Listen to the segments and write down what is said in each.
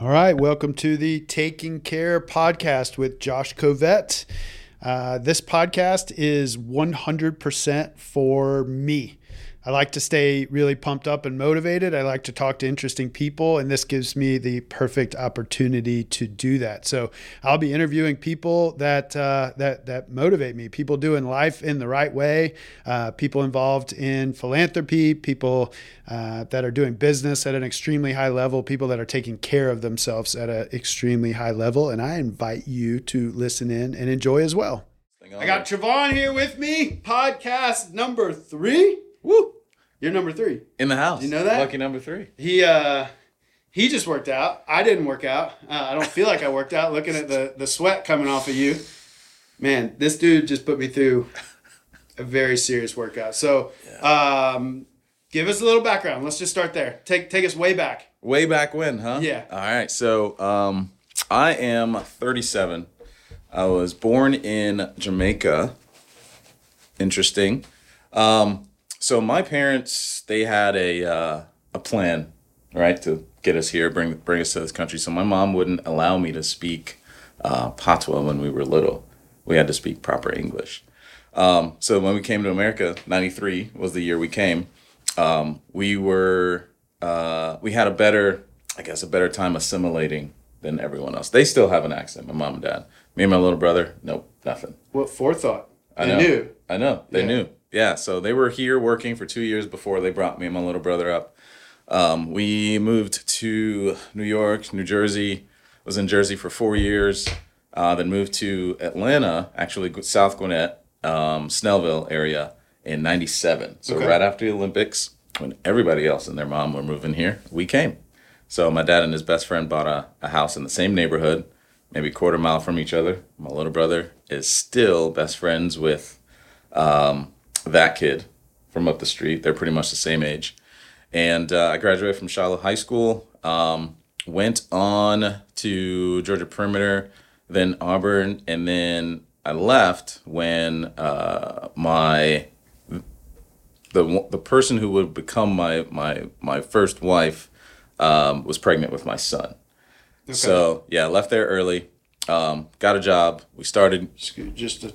All right, welcome to the Taking Care podcast with Josh Covette. Uh, this podcast is 100% for me. I like to stay really pumped up and motivated. I like to talk to interesting people, and this gives me the perfect opportunity to do that. So I'll be interviewing people that uh, that that motivate me. People doing life in the right way. Uh, people involved in philanthropy. People uh, that are doing business at an extremely high level. People that are taking care of themselves at an extremely high level. And I invite you to listen in and enjoy as well. I got Trivon here with me. Podcast number three. Woo! You're number three. In the house. You know that? Lucky number three. He uh he just worked out. I didn't work out. Uh, I don't feel like I worked out. Looking at the the sweat coming off of you, man, this dude just put me through a very serious workout. So, um, give us a little background. Let's just start there. Take take us way back. Way back when, huh? Yeah. All right. So um, I am 37. I was born in Jamaica. Interesting. Um, so my parents they had a uh, a plan, right, to get us here, bring bring us to this country. So my mom wouldn't allow me to speak uh, patois when we were little. We had to speak proper English. Um, so when we came to America, '93 was the year we came. Um, we were uh, we had a better, I guess, a better time assimilating than everyone else. They still have an accent. My mom and dad. Me and my little brother, nope, nothing. What forethought? I They know. knew. I know. They Yeah. knew. Yeah. So they were here working for two years before they brought me and my little brother up. Um, we moved to New York, New Jersey. Was in Jersey for four years. Uh, then moved to Atlanta, actually South Gwinnett, um, Snellville area in '97. So Okay. right after the Olympics, when everybody else and their mom were moving here, we came. So my dad and his best friend bought a, a house in the same neighborhood, maybe a quarter mile from each other. My little brother is still best friends with um, that kid from up the street. They're pretty much the same age. And uh, I graduated from Shiloh High School, um, went on to Georgia Perimeter, then Auburn, and then I left when uh, my the the person who would become my my my first wife um, was pregnant with my son. So yeah, left there early. Um, got a job. We started. Just a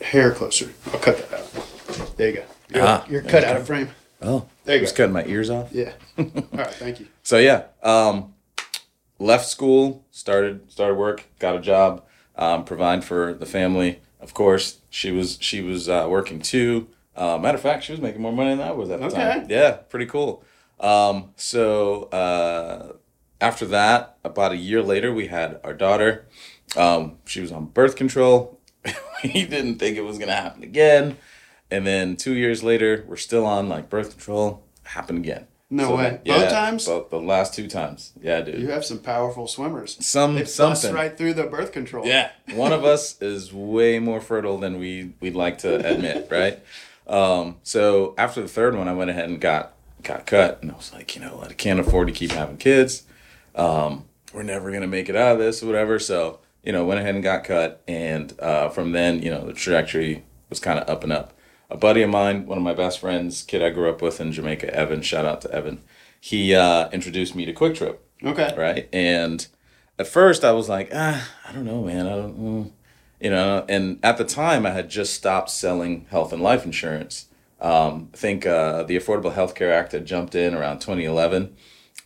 hair closer. I'll cut that out. There you go. You're, Ah, you're cut out of frame. Oh, There you go. just cutting my ears off. Yeah. All right. Thank you. So yeah, um, left school, started started work, got a job, um, provide for the family. Of course, she was she was uh, working too. Uh, matter of fact, she was making more money than I was at the Okay. time. Yeah, pretty cool. Um, so uh, after that, about a year later, we had our daughter. Um, she was on birth control. we didn't think it was gonna happen again. And then two years later, we're still on like birth control. Happened again. No So, way. Both times? Both the last two times. Yeah, dude. You have some powerful swimmers. Some They bust something. right through the birth control. Yeah. One of us is way more fertile than we we'd like to admit, right? Um, so after the third one, I went ahead and got got cut, and I was like, you know what, I can't afford to keep having kids. Um, we're never gonna make it out of this, or whatever. So you know, went ahead and got cut, and uh, from then, you know, the trajectory was kind of up and up. A buddy of mine, one of my best friends, kid I grew up with in Jamaica, Evan. Shout out to Evan. He uh, introduced me to QuikTrip Okay. right? And at first I was like, ah, I don't know, man. I don't, mm," you know. And at the time, I had just stopped selling health and life insurance. Um, I think uh, the Affordable Health Care Act had jumped in around 2011,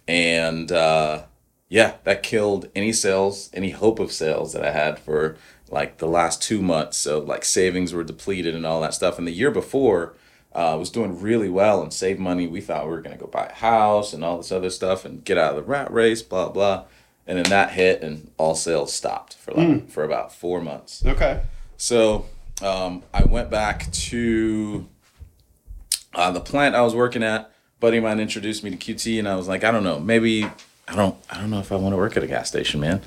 and uh, yeah, that killed any sales, any hope of sales that I had for like the last two months. So like savings were depleted and all that stuff. And the year before, uh, was doing really well and saved money. We thought we were gonna go buy a house and all this other stuff and get out of the rat race, blah blah. And then that hit, and all sales stopped for like for about four months. Okay. So um, I went back to uh, the plant I was working at. Buddy of mine introduced me to QT, and I was like, I don't know, maybe I don't, I don't know if I want to work at a gas station, man.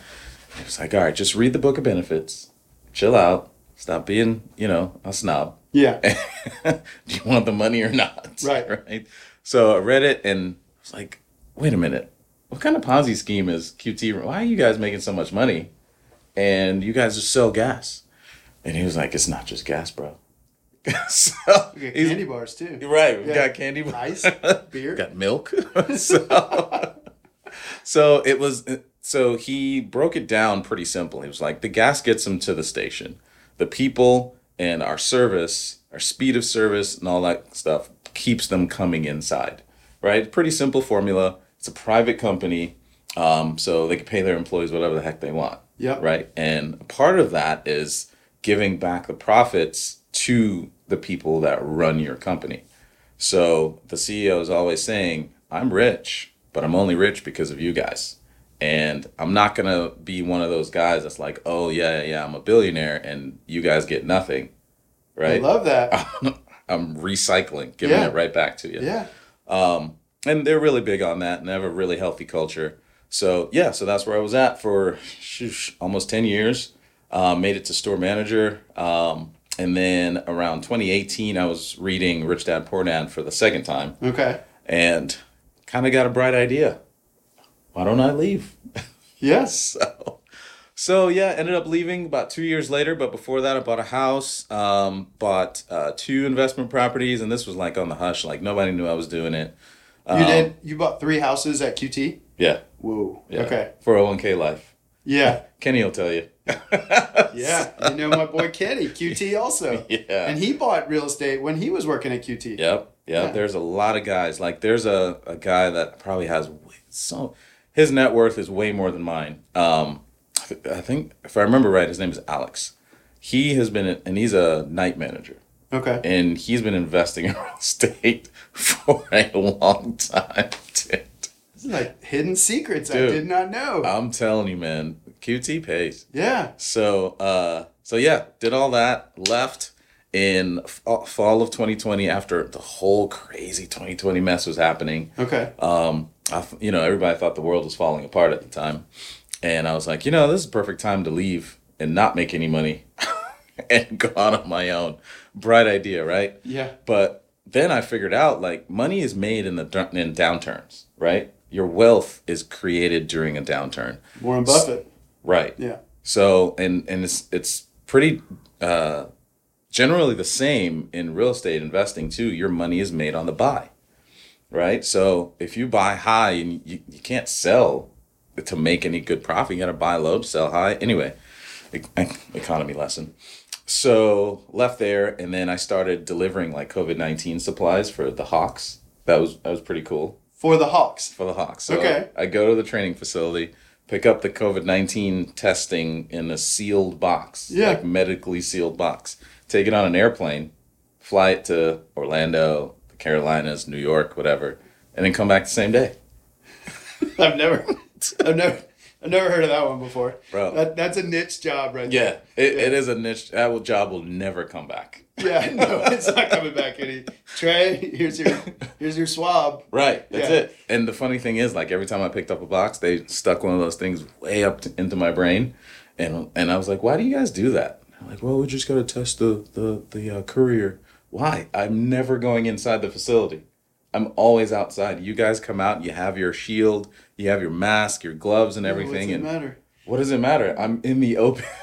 He was like, all right, just read the book of benefits, chill out, stop being, you know, a snob. Yeah. Do you want the money or not? Right. Right. So I read it and I was like, wait a minute. What kind of Ponzi scheme is QT? Why are you guys making so much money? And you guys just sell gas. And he was like, it's not just gas, bro. so We got candy bars too. Right, we Yeah. got candy bars. Ice, beer. got milk. so, so it was so he broke it down pretty simple. He was like, the gas gets them to the station. The people and our service, our speed of service, and all that stuff keeps them coming inside. Right? Pretty simple formula. It's a private company, um, so they can pay their employees whatever the heck they want. Yeah. Right? And part of that is giving back the profits to the people that run your company. So the CEO is always saying, I'm rich, but I'm only rich because of you guys. And I'm not going to be one of those guys that's like, oh, yeah, yeah, yeah, I'm a billionaire and you guys get nothing. Right. I love that. I'm recycling, giving Yeah. it right back to you. Yeah. Um, and they're really big on that and they have a really healthy culture. So, yeah, so that's where I was at for shoosh, almost 10 years. Um, made it to store manager. Um, and then around 2018, I was reading Rich Dad Poor Dad for the second time Okay. and kind of got a bright idea. Why don't I leave? Yes. so, so yeah, ended up leaving about two years later. But before that, I bought a house, um, bought uh, two investment properties, and this was like on the hush, like nobody knew I was doing it. You Um, did. You bought three houses at QT. Yeah. Whoa. yeah. Okay. 401k life. Yeah. Kenny will tell you. Yeah. You know my boy Kenny, QT also. Yeah. And he bought real estate when he was working at QT. Yep. Yep. Yeah. There's a lot of guys. Like there's a, a guy that probably has so his net worth is way more than mine. Um, I think if I remember right, his name is Alex. He has been, and he's a night manager, Okay. and he's been investing in real estate for a long time. Dude. This is like hidden secrets I did not know. I'm telling you, man, QT pays. yeah. So, uh, so yeah, did all that, left in f- fall of 2020 after the whole crazy 2020 mess was happening. Okay. Um, I, you know, everybody thought the world was falling apart at the time, and I was like, you know, this is a perfect time to leave and not make any money and go out on my own. Bright idea, right? Yeah. But then I figured out like money is made in the in downturns, right? Your wealth is created during a downturn, Warren Buffett. right? Yeah. So and and it's it's pretty uh, generally the same in real estate investing too. Your money is made on the buy, right? So if you buy high and you, you can't sell to make any good profit, you got to buy low sell high. Anyway, economy lesson. So left there, and then I started delivering like COVID nineteen supplies for the Hawks. That was that was pretty cool For the Hawks. for the Hawks. So Okay. I go to the training facility, pick up the COVID 19 testing in a sealed box, Yeah. like medically sealed box, take it on an airplane, fly it to Orlando, the Carolinas, New York, whatever, and then come back the same day. I've never, I've never, I've never heard of that one before. Bro. That, that's a niche job right Yeah, it, Yeah. it is a niche. That will- job will never come back. Yeah. No, it's not coming back any. Trey, here's your, here's your swab. Right, that's Yeah. it. And the funny thing is, like every time I picked up a box, they stuck one of those things way up to, into my brain, and and I was like, "Why do you guys do that?" They're like, "Well, we just got to test the the the uh, courier." Why? I'm never going inside the facility. I'm always outside. You guys come out. You have your shield. You have your mask, your gloves, and everything. What's it and matter? what does it matter? I'm in the open.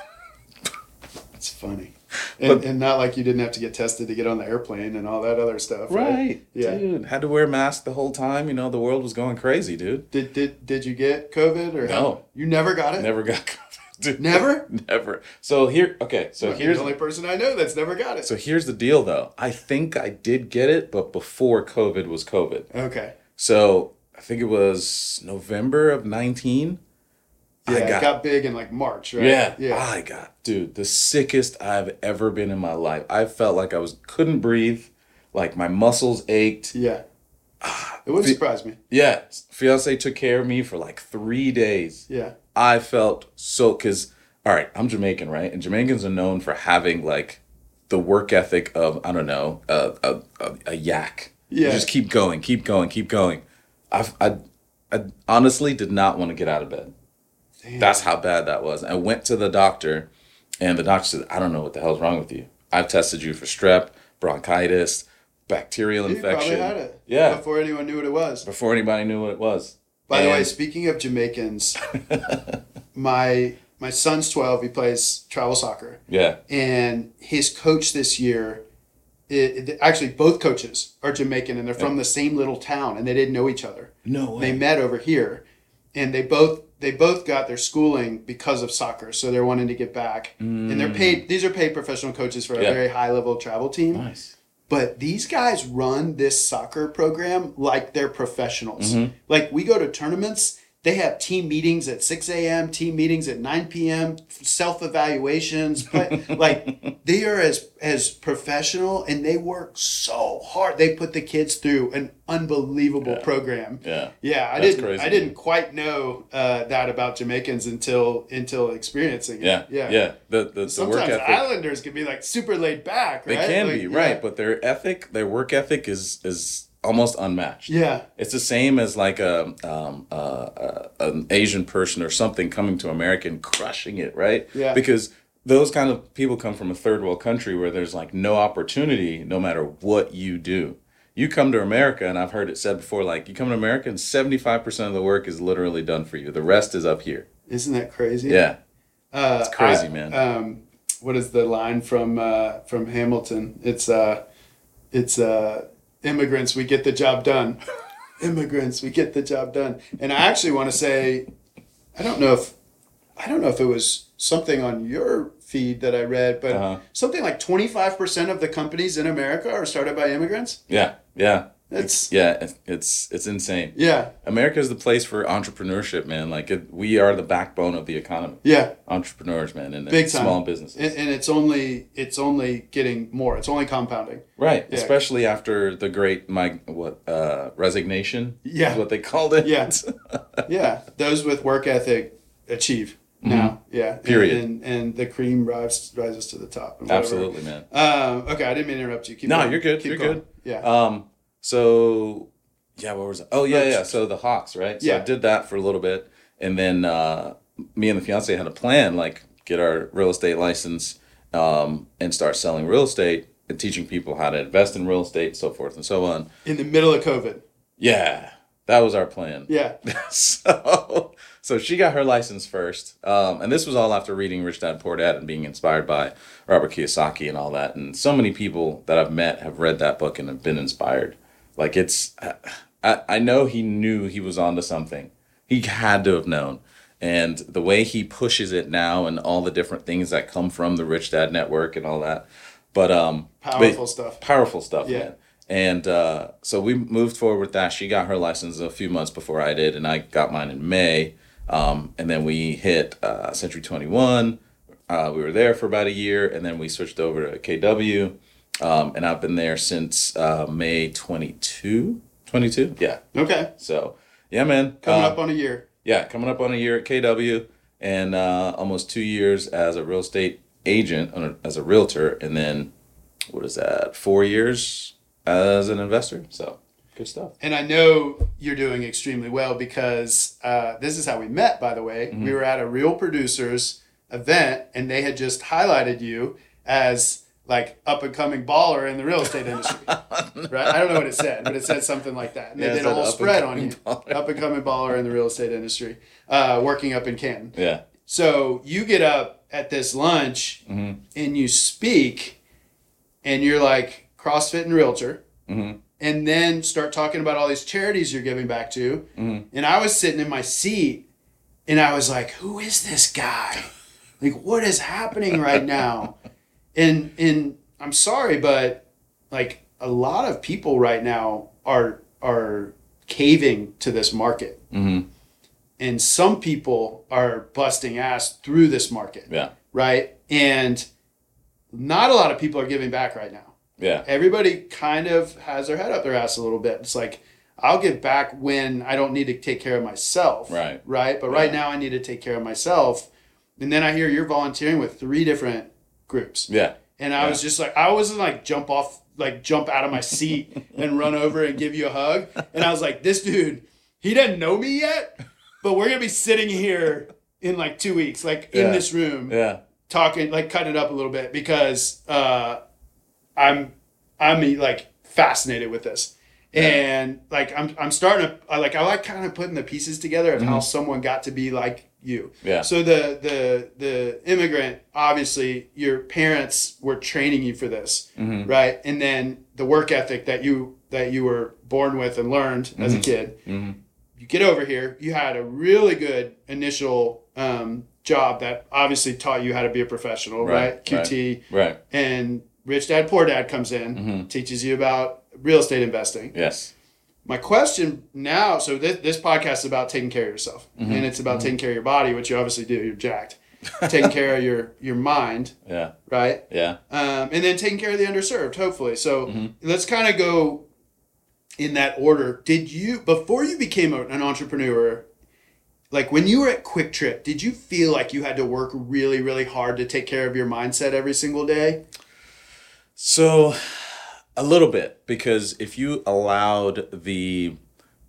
It's funny. And, But- and not like you didn't have to get tested to get on the airplane and all that other stuff. Right. right, Yeah. dude. Had to wear a mask the whole time. You know, the world was going crazy, dude. Did, did, did you get COVID or No. You never got it? Never got COVID. Dude. Never? Never. So here, okay. So here's the only person I know that's never got it. So here's the deal, though. I think I did get it, but before COVID was COVID. okay. So I think it was November of 19. Yeah, I it got, got big in like March, right? yeah, Yeah. I got, dude, the sickest I've ever been in my life. I felt like I was couldn't breathe, like my muscles ached. Yeah. It wouldn't surprise me. Yeah, fiance took care of me for like three days. Yeah. I felt so because all right, I'm Jamaican, right? And Jamaicans are known for having like the work ethic of I don't know a a, a, a yak. You Yeah. just keep going, keep going, keep going. I I I honestly did not want to get out of bed. Damn. That's how bad that was. I went to the doctor, and the doctor said, "I don't know what the hell's wrong with you. I've tested you for strep, bronchitis, bacterial You infection. probably had it. Yeah. Before anyone knew what it was. Before anybody knew what it was. By the way, speaking of Jamaicans, my my son's twelve. He plays travel soccer, yeah, and his coach this year. It, it- actually, both coaches are Jamaican, and they're from the same little town, and they didn't know each other. no way. They met over here, and they both they both got their schooling because of soccer, so they're wanting to get back, and they're paid. These are paid professional coaches for a Mm. Yeah. very high level travel team. Nice. But these guys run this soccer program like they're professionals. Mm-hmm. Like we go to tournaments, they have team meetings at 6 a.m., team meetings at 9 p.m., self evaluations. But like they are as as professional and they work so hard. They put the kids through an unbelievable program. Yeah. Yeah, I That's didn't. crazy, I didn't quite know uh, that about Jamaicans until until experiencing it. Yeah. yeah, Yeah. The the, the work Sometimes. Islanders can be like super laid back. They can Like, be yeah. right, but their ethic, their work ethic is is almost unmatched. yeah, It's the same as like a um, uh, uh, an Asian person or something coming to America and crushing it, right? Yeah. Because those kind of people come from a third world country where there's like no opportunity, no matter what you do. You come to America, and I've heard it said before, like you come to America, and seventy five percent of the work is literally done for you. The rest is up here. isn't that crazy? Yeah, Uh, It's crazy, I- man. Um, what is the line from uh, from Hamilton? It's uh, it's uh, immigrants. We get the job done. immigrants. We get the job done. And I actually want to say, I don't know if I don't know if it was something on your feed that I read, but Uh-huh. something like twenty five percent of the companies in America are started by immigrants. yeah, yeah. That's Yeah, it's it's, it's insane. yeah, America is the place for entrepreneurship, man. Like it, we are the backbone of the economy. yeah. Entrepreneurs, man, and Big time. small businesses. And, and it's only it's only getting more. It's only compounding. right, Yeah. especially after the great my what uh, resignation. Yeah. is what they called it. Yeah. yeah, those with work ethic achieve now. Yeah, Mm-hmm. Period. And, and and the cream rises rises to the top. Absolutely, man. Um, okay, I didn't mean to interrupt you. Keep No, going. you're good. Keep you're going. good. Yeah. Um. So, yeah. What was it? Oh, yeah, yeah. So the Hawks, right? So Yeah. I did that for a little bit, and then uh, me and the fiance had a plan, like get our real estate license, um, and start selling real estate and teaching people how to invest in real estate, so forth and so on. In the middle of COVID. Yeah, that was our plan. Yeah. so, so she got her license first, um, and this was all after reading Rich Dad Poor Dad and being inspired by Robert Kiyosaki and all that. And so many people that I've met have read that book and have been inspired. Like it's, I, I know he knew he was onto something. He had to have known. And the way he pushes it now, and all the different things that come from the Rich Dad Network and all that, but um, but- Powerful stuff. powerful stuff, Yeah. man. And uh, so we moved forward with that. She got her license a few months before I did, and I got mine in May. Um, and then we hit uh, Century 21. Uh, we were there for about a year, and then we switched over to KW. Um, and I've been there since uh, May 22. 22? Yeah. Okay. So, yeah, man. Coming Um, up on a year. yeah, coming up on a year at KW and uh, almost two years as a real estate agent, uh, as a realtor, and then what is that? Four years as an investor. So good stuff. And I know you're doing extremely well because uh, this is how we met, by the way. Mm-hmm. We were at a Real Producers event and they had just highlighted you as like up and coming baller in the real estate industry. right? I don't know what it said, but it said something like that. And Yeah, they did a whole spread on you. baller. Up and coming baller in the real estate industry, uh, working up in Canton. Yeah. So you get up at this lunch Mm-hmm. and you speak, and you're like CrossFit and realtor, Mm-hmm. and then start talking about all these charities you're giving back to. Mm-hmm. And I was sitting in my seat, and I was like, "Who is this guy? Like, what is happening right now?" And and I'm sorry, but like a lot of people right now are are caving to this market Mm-hmm. and some people are busting ass through this market Yeah. right and not a lot of people are giving back right now Yeah. everybody kind of has their head up their ass a little bit it's like i'll give back when i don't need to take care of myself Right. right but right Yeah. now i need to take care of myself and then i hear you're volunteering with three different groups Yeah. and I Yeah. was just like, I wasn't like jump off, like jump out of my seat and run over and give you a hug. And I was like, this dude, he doesn't know me yet, but we're gonna be sitting here in like two weeks, like in this room, Yeah. talking, like cutting it up a little bit because uh, I'm, I'm like fascinated with this. And like I'm, I'm starting to I like I like kind of putting the pieces together of how someone got to be like you. Yeah. So the the the immigrant, obviously, your parents were training you for this, Mm-hmm. right? And then the work ethic that you that you were born with and learned as a kid. Mhm. you get over here. You had a really good initial um, job that obviously taught you how to be a professional, right? Right, QT Right. and Rich Dad Poor Dad comes in, Mm-hmm. teaches you about real estate investing. Yes. My question now, so this, this podcast is about taking care of yourself, Mm-hmm. and it's about taking care of your body, which you obviously do. You're jacked. taking care of your your mind, Yeah. right? Yeah. um, and then taking care of the underserved, hopefully. So Mm-hmm. let's kind of go in that order. Did you before you became an entrepreneur? Like when you were at QuikTrip, did you feel like you had to work really, really hard to take care of your mindset every single day? So, a little bit because if you allowed the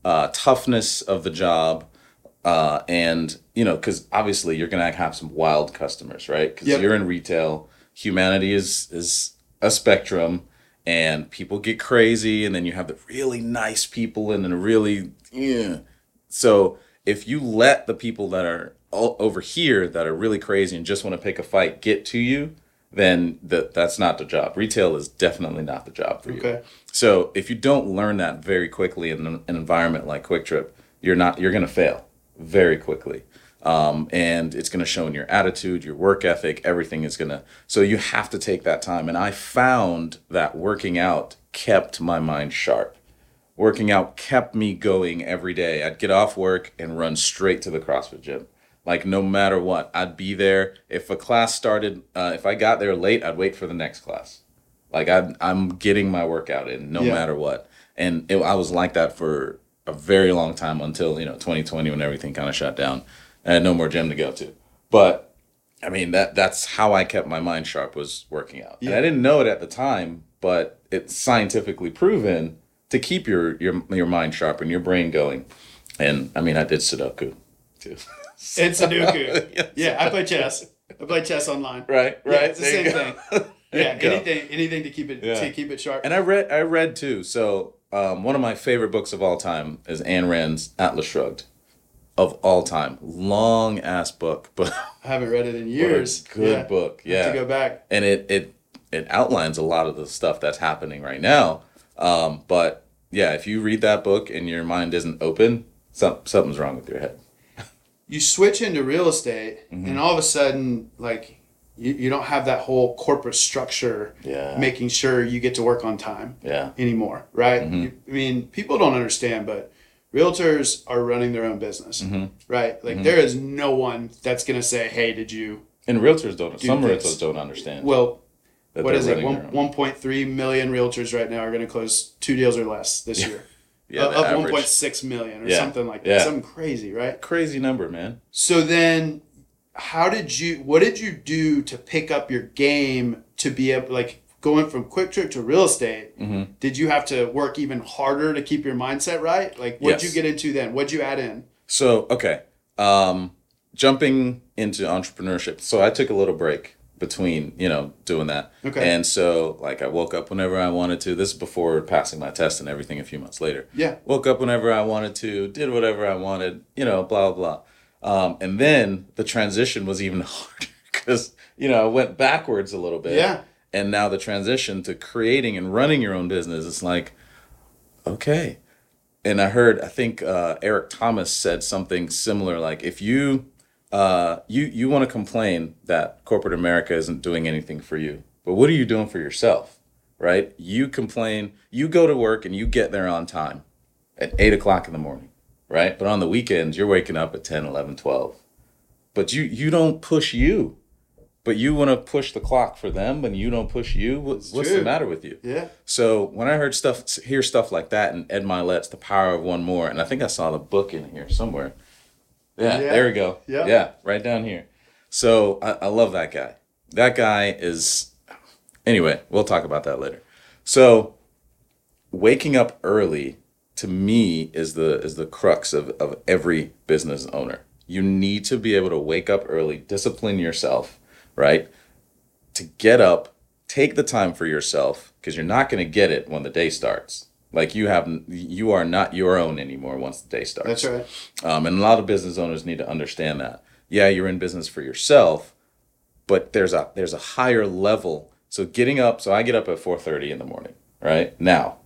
uh, toughness of the job, uh, and you know, because obviously you're gonna have some wild customers, right? Because Yep. you're in retail. Humanity is is a spectrum, and people get crazy, and then you have the really nice people, and then really, yeah. So if you let the people that are o- over here that are really crazy and just want to pick a fight get to you, then that that's not the job. Retail is definitely not the job for you. Okay. So if you don't learn that very quickly in an environment like QuikTrip, you're not you're gonna fail very quickly. Um, and it's gonna show in your attitude, your work ethic, everything is gonna so you have to take that time. And I found that working out kept my mind sharp. Working out kept me going every day. I'd get off work and run straight to the CrossFit gym. Like no matter what, I'd be there. If a class started, uh, if I got there late, I'd wait for the next class. Like I'm, I'm getting my workout in no Yeah. matter what. And it, I was like that for a very long time until you know 2020 when everything kind of shut down. I had no more gym to go to. But I mean that that's how I kept my mind sharp was working out. And Yeah. I didn't know it at the time, but it's scientifically proven to keep your your your mind sharp and your brain going. And I mean I did Sudoku too. It's Sudoku. Yes. yeah, I play chess. I play chess online. Right, Yeah, right. it's the same thing. Yeah, anything, anything to keep it Yeah. to keep it sharp. And I read I read too. So um, one of my favorite books of all time is Ayn Rand's Atlas Shrugged. Of all time, long ass book, but I haven't read it in years. good yeah. book. Yeah. to go back. and it it it outlines a lot of the stuff that's happening right now. Um, but yeah, if you read that book and your mind isn't open, some, something's wrong with your head. You switch into real estate Mm-hmm. and all of a sudden like you, you don't have that whole corporate structure Yeah. making sure you get to work on time Yeah, anymore right Mm-hmm. You- i mean people don't understand but realtors are running their own business Mm-hmm. right like there is no one that's going to say hey did you and realtors don't. some this. realtors don't understand. well what it One, 1.3 million realtors right now are going to close two deals or less this year Yeah, of of 1.6 million or Yeah. something like that Yeah. something crazy right Crazy number, man. So then, how did you? What did you do to pick up your game to be able, like, going from QuikTrip to real estate? Mm-hmm. Did you have to work even harder to keep your mindset right? Like, what'd Yes. you get into then? What'd you add in? So okay, um, jumping into entrepreneurship. So I took a little break between you know doing that. Okay. And so like I woke up whenever I wanted to. This is before passing my test and everything. A few months later. Yeah. Woke up whenever I wanted to. Did whatever I wanted. You know, blah blah blah. Um, and then the transition was even harder because you know I went backwards a little bit. Yeah. And now the transition to creating and running your own business, it's like, okay, and I heard I think uh, Eric Thomas said something similar like if you uh, you you want to complain that corporate America isn't doing anything for you, but what are you doing for yourself, right? You complain, you go to work and you get there on time at eight o'clock in the morning, right? But on the weekends you're waking up at 10, 11, 12. But you you don't push you, but you want to push the clock for them, and you don't push you. What, what's the matter with you? Yeah. So when I heard stuff, hear stuff like that, and Ed Mylett's "The Power of One More," and I think I saw the book in here somewhere. Yeah, Yeah. there we go. Yeah. yeah, right down here. So I, I love that guy. That guy is. Anyway, we'll talk about that later. So, waking up early to me is the is the crux of of every business owner. You need to be able to wake up early, discipline yourself, right? to get up, take the time for yourself because you're not going to get it when the day starts. Like you have, you are not your own anymore once the day starts. That's right. Um, and a lot of business owners need to understand that. Yeah, you're in business for yourself, but there's a there's a higher level. So getting up, so I get up at 4:30 in the morning, right now,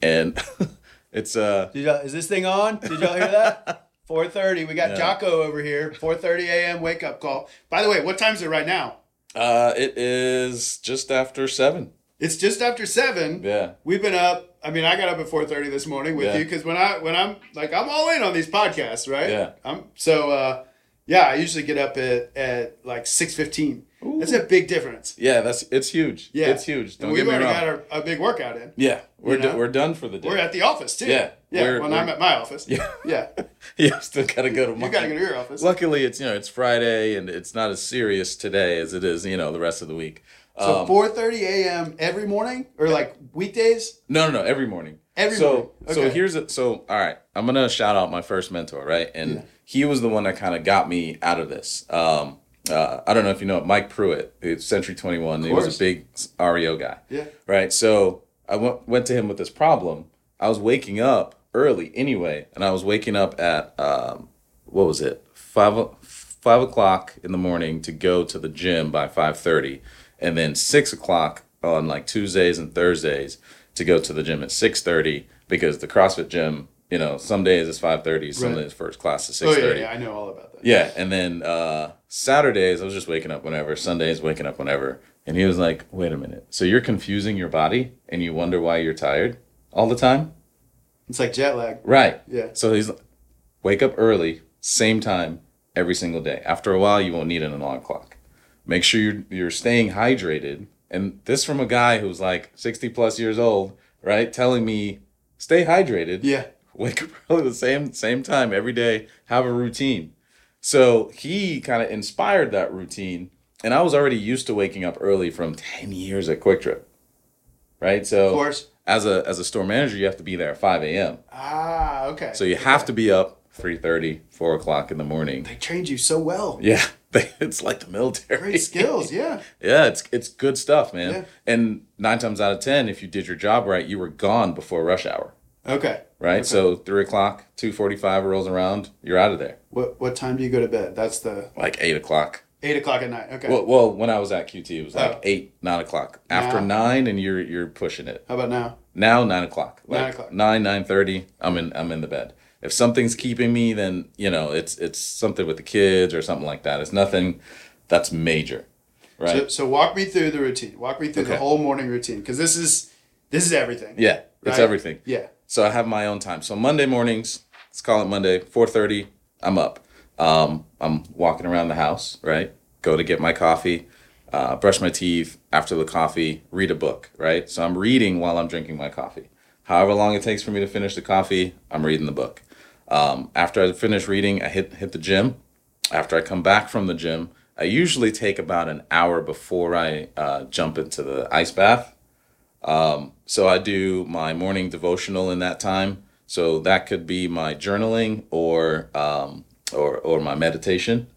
and It's uh Did y'all, is this thing on? Did y'all hear that? 4:30. We got Yeah. Jocko over here. 4:30 a.m. wake up call. By the way, what time is it right now? uh it is just after seven. It's just after seven. Yeah. We've been up. I mean, I got up at 4:30 this morning with Yeah. you because when I when I'm like I'm all in on these podcasts, right? Yeah. I'm so uh, yeah. I usually get up at at like 6:15. That's a big difference. Yeah, that's it's huge. Yeah, It's huge. Don't we've get me already wrong. got our, a big workout in. yeah, we're you know? do- we're done for the day. We're at the office too. Yeah, yeah. we're- when we're- I'm at my office. Yeah. yeah. yeah, still gotta go to my. You got to go to your office. Luckily, it's you know it's Friday and it's not as serious today as it is you know the rest of the week. So Um, 4:30 a.m. every morning or like weekdays? No, no, no. Every morning. Every so, morning. So Okay. here's it. So, all right. I'm gonna shout out my first mentor, right? And Yeah. he was the one that kind of got me out of this. Um, uh, I don't know if you know Mike Pruitt, it's Century 21. He was a big REO guy. Yeah. Right. So I went went to him with this problem. I was waking up early anyway, and I was waking up at um, what was it five, five o'clock in the morning to go to the gym by five thirty, and then six o'clock on like Tuesdays and Thursdays to go to the gym at six thirty because the CrossFit gym, you know, some days it's five thirty, some Right. days first class is Oh six yeah, yeah, I know all about that. Yeah, and then uh, Saturdays I was just waking up whenever. Sundays waking up whenever. And he was like, "Wait a minute. So you're confusing your body, and you wonder why you're tired all the time?" It's like jet lag. Right. Yeah. So he's like, wake up early, same time every single day. After a while, you won't need an alarm clock. Make sure you're you're staying hydrated. And this from a guy who's like 60 plus years old, right? Telling me, stay hydrated Yeah. wake up early the same same time every day have a routine so he kind of inspired that routine and i was already used to waking up early from 10 years at QuikTrip right so Of course. as a as a store manager you have to be there at 5 a.m Ah, okay. so you have to be up 3.30 4 o'clock in the morning They trained you so well. yeah it's like the military Great skills. Yeah. yeah it's it's good stuff man Yeah. and nine times out of ten if you did your job right you were gone before rush hour Okay. right so 3 o'clock 2.45 rolls around you're out of there What what time do you go to bed? That's the like eight o'clock. eight o'clock at night. Okay. Well, well, when I was at QT, it was like Oh. eight, nine o'clock. After Now- nine, and you're you're pushing it. How about now? Now nine o'clock. Nine o'clock. Nine nine thirty. I'm in I'm in the bed. If something's keeping me, then you know it's it's something with the kids or something like that. It's nothing that's major, right? So, so walk me through the routine. Walk me through the whole morning routine because this is this is everything. yeah, it's everything. Yeah. So I have my own time. So Monday mornings, let's call it Monday, four thirty. I'm up. Um, I'm walking around the house. Right. Go to get my coffee, uh, brush my teeth. After the coffee, read a book. Right. So I'm reading while I'm drinking my coffee. However long it takes for me to finish the coffee, I'm reading the book. Um, after I finish reading, I hit hit the gym. After I come back from the gym, I usually take about an hour before I uh, jump into the ice bath. So I do my morning devotional in that time. So that could be my journaling or um, or or my meditation.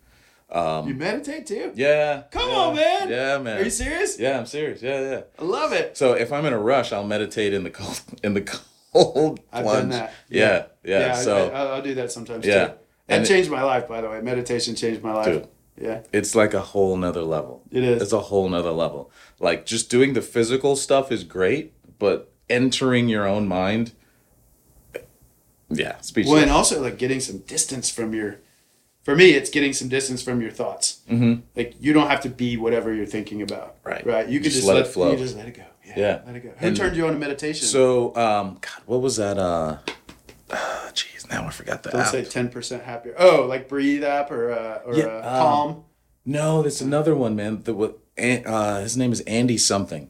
you meditate too. Yeah. Come yeah, on, man. Yeah, man. Are you serious? Yeah, I'm serious. Yeah, yeah. I love it. So if I'm in a rush, I'll meditate in the cold in the cold I've plunge. done that. Yeah, yeah. I- so I, I'll, I'll do that sometimes Yeah. too. That And it- changed my life, by the way. Meditation changed my life. Dude. Yeah. it's like a whole nother level. It is. It's a whole nother level. Like just doing the physical stuff is great, but entering your own mind. Yeah, speechless. Well, and also like getting some distance from your. For me, it's getting some distance from your thoughts. Mhm. Like you don't have to be whatever you're thinking about. Right. Right. You can Just just, let let, it flow. You just let it go. Yeah. Yeah. Let it go. Who And- turned you on to meditation? So, um, God, what was that? Uh, uh, jeez, now I forgot the don't app. say ten percent happier. Oh, like breathe app or uh, or Yeah, uh, um, calm. no, there's another one, man. The what? Uh, his name is Andy something,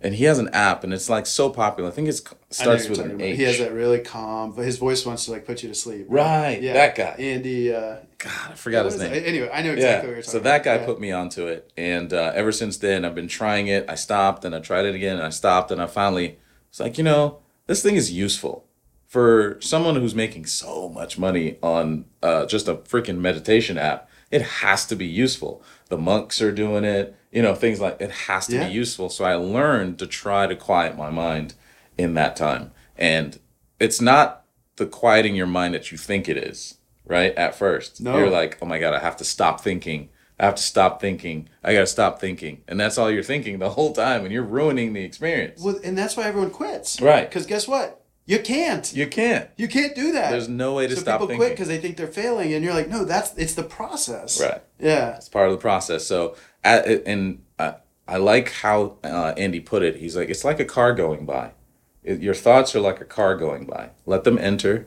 and he has an app, and it's like so popular. I think it's I know starts with an. H. He has that really calm, but his voice wants to like put you to sleep. Right, yeah, that guy. Andy. Uh, God, I forgot what his name. Anyway, I know exactly what yeah. you're talking So that guy put me onto it, and uh, ever since then, I've been trying it. I stopped, and I tried it again, and I stopped, and I finally was like, you know, this thing is useful for someone who's making so much money on uh, just a freaking meditation app. It has to be useful. The monks are doing it, you know, things like it has to Yeah. be useful. So I learned to try to quiet my mind in that time, and it's not the quieting your mind that you think it is, right? At first, No. you're like, oh my god, I have to stop thinking. I have to stop thinking. I got to stop thinking, and that's all you're thinking the whole time, and you're ruining the experience. Well, and that's why everyone quits. Right. Because guess what? You can't. You can't. You can't do that. There's no way to so stop people thinking. quit because they think they're failing, and you're like, no, that's it's the process. Right. Yeah. It's part of the process. So, and I like how uh, Andy put it. He's like, it's like a car going by. Your thoughts are like a car going by. Let them enter,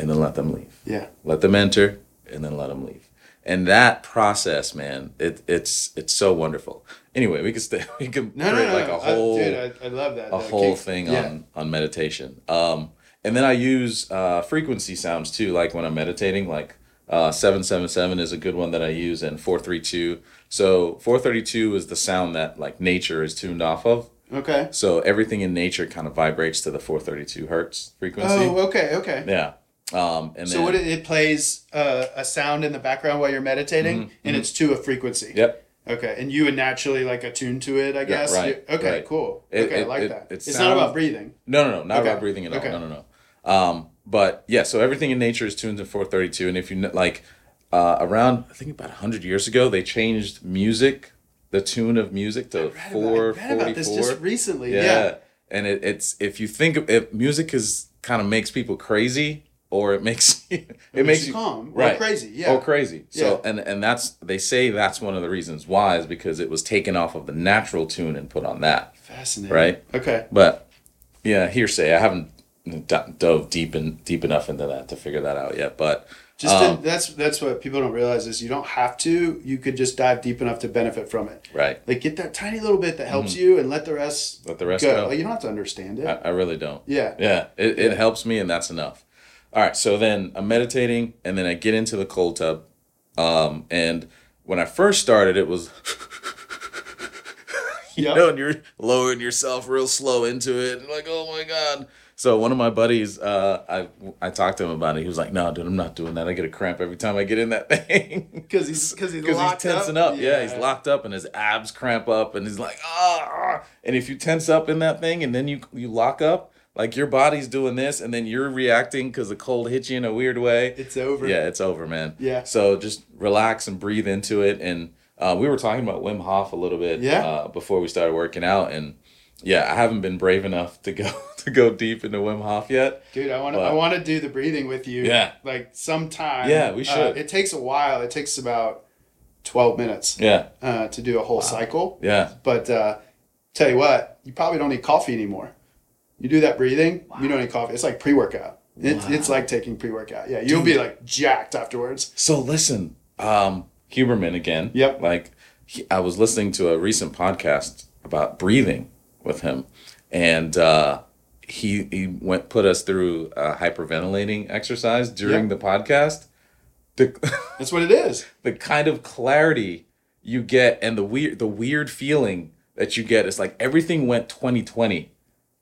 and then let them leave. Yeah. Let them enter, and then let them leave. And that process, man, it, it's it's so wonderful. Anyway, we could stay. We could No, no, create no. like a whole I, dude, I, I love that. a whole thing yeah. on on meditation. Um, and then I use uh, frequency sounds too, like when I'm meditating. Like uh, seven seven seven is a good one that I use, and four three two. So four thirty two is the sound that like nature is tuned off of. Okay. So everything in nature kind of vibrates to the four thirty two hertz frequency. Oh, okay, okay. Yeah. Um, and So then, what it, it plays uh, a sound in the background while you're meditating, and it's to a frequency. Mm-hmm, Yep. Okay, and you would naturally like attune to it, I guess. Yeah, right, You- okay, right. cool. It- okay, I like it- that. it it's not about breathing. No, no, no, not Okay. about breathing at all. Okay. No, no, no. Um, but yeah, so everything in nature is tuned to 432, and if you like, uh, around I think about hundred years ago, they changed music, the tune of music to four about, I read about this just recently. Yeah. Yeah. and it, it's if you think of if music is kind of makes people crazy, or it makes it, makes makes you calm or crazy, yeah. or crazy. So Yeah. and and that's they say that's one of the reasons why is because it was taken off of the natural tune and put on that. Fascinating. Right. Okay. But yeah, hearsay. I haven't dove deep in deep enough into that to figure that out yet. But Just um, to, that's that's what people don't realize is you don't have to. You could just dive deep enough to benefit from it. right, Like get that tiny little bit that helps you, and let the rest let the rest go. go. Like, you don't have to understand it. I, I really don't. yeah. Yeah, it, it helps me, and that's enough. All right, so then I'm meditating, and then I get into the cold tub. Um, and when I first started, it was, you Yep. know, and you're lowering yourself real slow into it, and like, oh my god. So one of my buddies, uh, I I talked to him about it. He was like, "No, dude, I'm not doing that. I get a cramp every time I get in that thing." Because he's because he's he's tensing up. up. Yeah. he's locked up, and his abs cramp up, and he's like, ah. And if you tense up in that thing, and then you you lock up, like your body's doing this, and then you're reacting because the cold hits you in a weird way. It's over. Yeah, it's over, man. Yeah. So just relax and breathe into it. And uh, we were talking about Wim Hof a little bit. Yeah. Uh, before we started working out, and yeah, I haven't been brave enough to go to go deep into Wim Hof yet. Dude, I want to. I want to do the breathing with you. Yeah. Like sometime. Yeah, we Uh, should. it takes a while. It takes about twelve minutes Yeah. uh, to do a whole cycle. Yeah. But uh, tell you what, you probably don't need coffee anymore. You do that breathing, you don't need coffee. It's like pre workout. It's Wow. it's like taking pre workout. Yeah, you'll be like jacked afterwards. So listen, um, Huberman again. Yep. Like he, I was listening to a recent podcast about breathing with him, and uh, he he went put us through a hyperventilating exercise during the podcast. The That's what it is. the kind of clarity you get and the weird the weird feeling that you get is like everything went 2020